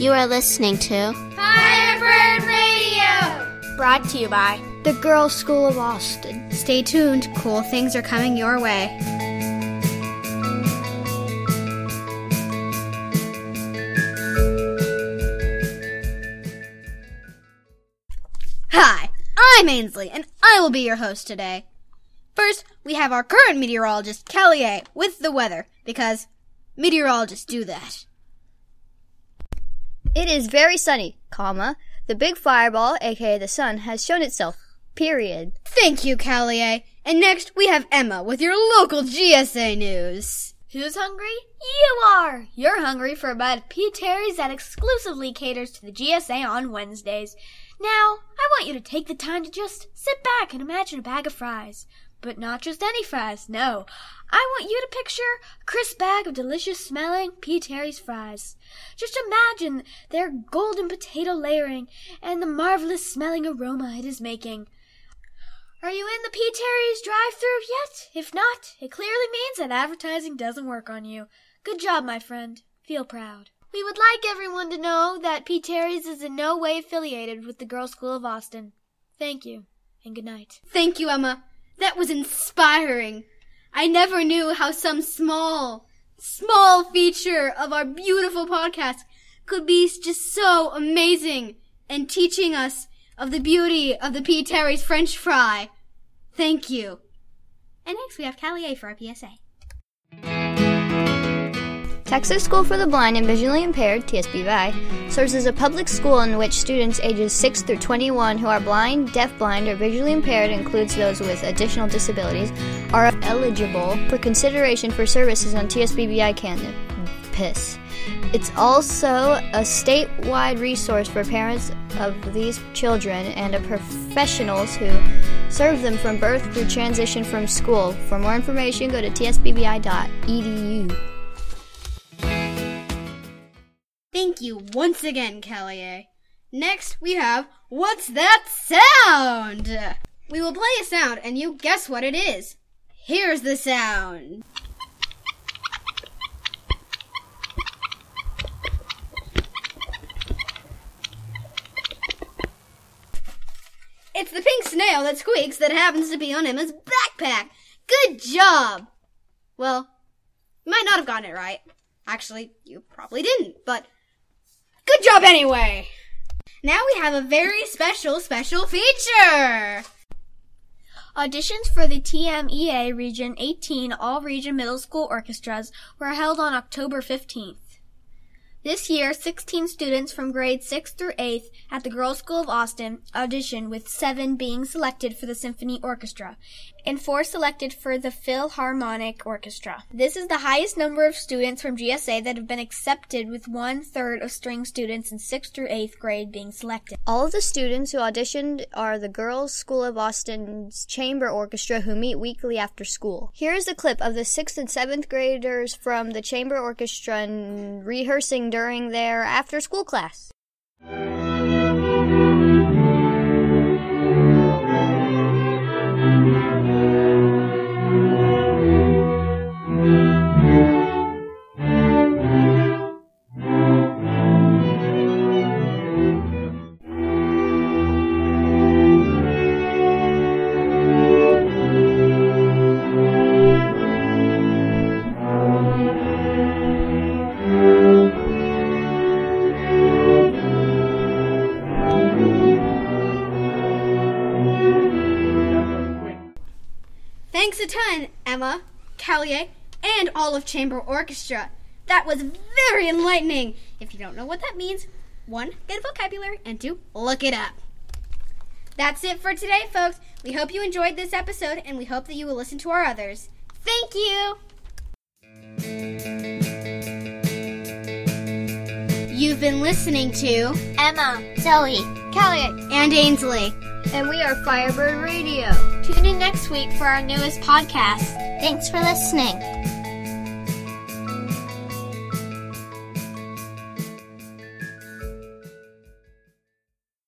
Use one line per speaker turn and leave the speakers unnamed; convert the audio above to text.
You are listening to
Firebird Radio!
Brought to you by
the Girls School of Austin.
Stay tuned, cool things are coming your way. Hi, I'm Ainsley, and I will be your host today. First, we have our current meteorologist, A, with the weather, because meteorologists do that.
It is very sunny, comma. The big fireball, aka the sun, has shown itself. Period.
Thank you, Callier. And next we have Emma with your local GSA news.
Who's hungry? You are! You're hungry for a bite of P. Terry's that exclusively caters to the GSA on Wednesdays. Now, I want you to take the time to just sit back and imagine a bag of fries. But not just any fries, no. I want you to picture a crisp bag of delicious smelling P. Terry's fries. Just imagine their golden potato layering and the marvelous smelling aroma it is making. Are you in the P. Terry's drive-through yet? If not, it clearly means that advertising doesn't work on you. Good job, my friend. Feel proud. We would like everyone to know that P. Terry's is in no way affiliated with the Girls' School of Austin. Thank you, and good night.
Thank you, Emma. That was inspiring. I never knew how some small, small feature of our beautiful podcast could be just so amazing and teaching us of the beauty of the P. Terry's French fry. Thank you. And next we have Callier for our PSA.
Texas School for the Blind and Visually Impaired, TSBVI, serves as a public school in which students ages 6 through 21 who are blind, deafblind, or visually impaired, includes those with additional disabilities, are eligible for consideration for services on TSBVI campus. It's also a statewide resource for parents of these children and of professionals who serve them from birth through transition from school. For more information, go to tsbvi.edu.
You once again, Callier. Next, we have What's That Sound? We will play a sound and you guess what it is. Here's the sound. It's the pink snail that squeaks that happens to be on Emma's backpack. Good job! Well, you might not have gotten it right. Actually, you probably didn't, but good job anyway! Now we have a very special, special feature!
Auditions for the TMEA Region 18 All Region Middle School Orchestras were held on October 15th. This year, 16 students from grades 6 through 8th at the Girls School of Austin auditioned with 7 being selected for the Symphony Orchestra and 4 selected for the Philharmonic Orchestra. This is the highest number of students from GSA that have been accepted with one third of string students in 6th through 8th grade being selected.
All of the students who auditioned are the Girls School of Austin's Chamber Orchestra who meet weekly after school. Here is a clip of the 6th and 7th graders from the Chamber Orchestra rehearsing during their after school class.
Thanks a ton, Emma, Callier, and all of Chamber Orchestra. That was very enlightening. If you don't know what that means, one, get a vocabulary, and two, look it up. That's it for today, folks. We hope you enjoyed this episode, and we hope that you will listen to our others. Thank you! You've been listening to
Emma, Zoe,
Callier,
and Ainsley.
And we are Firebird Radio.
Tune in next week for our newest podcast.
Thanks for listening.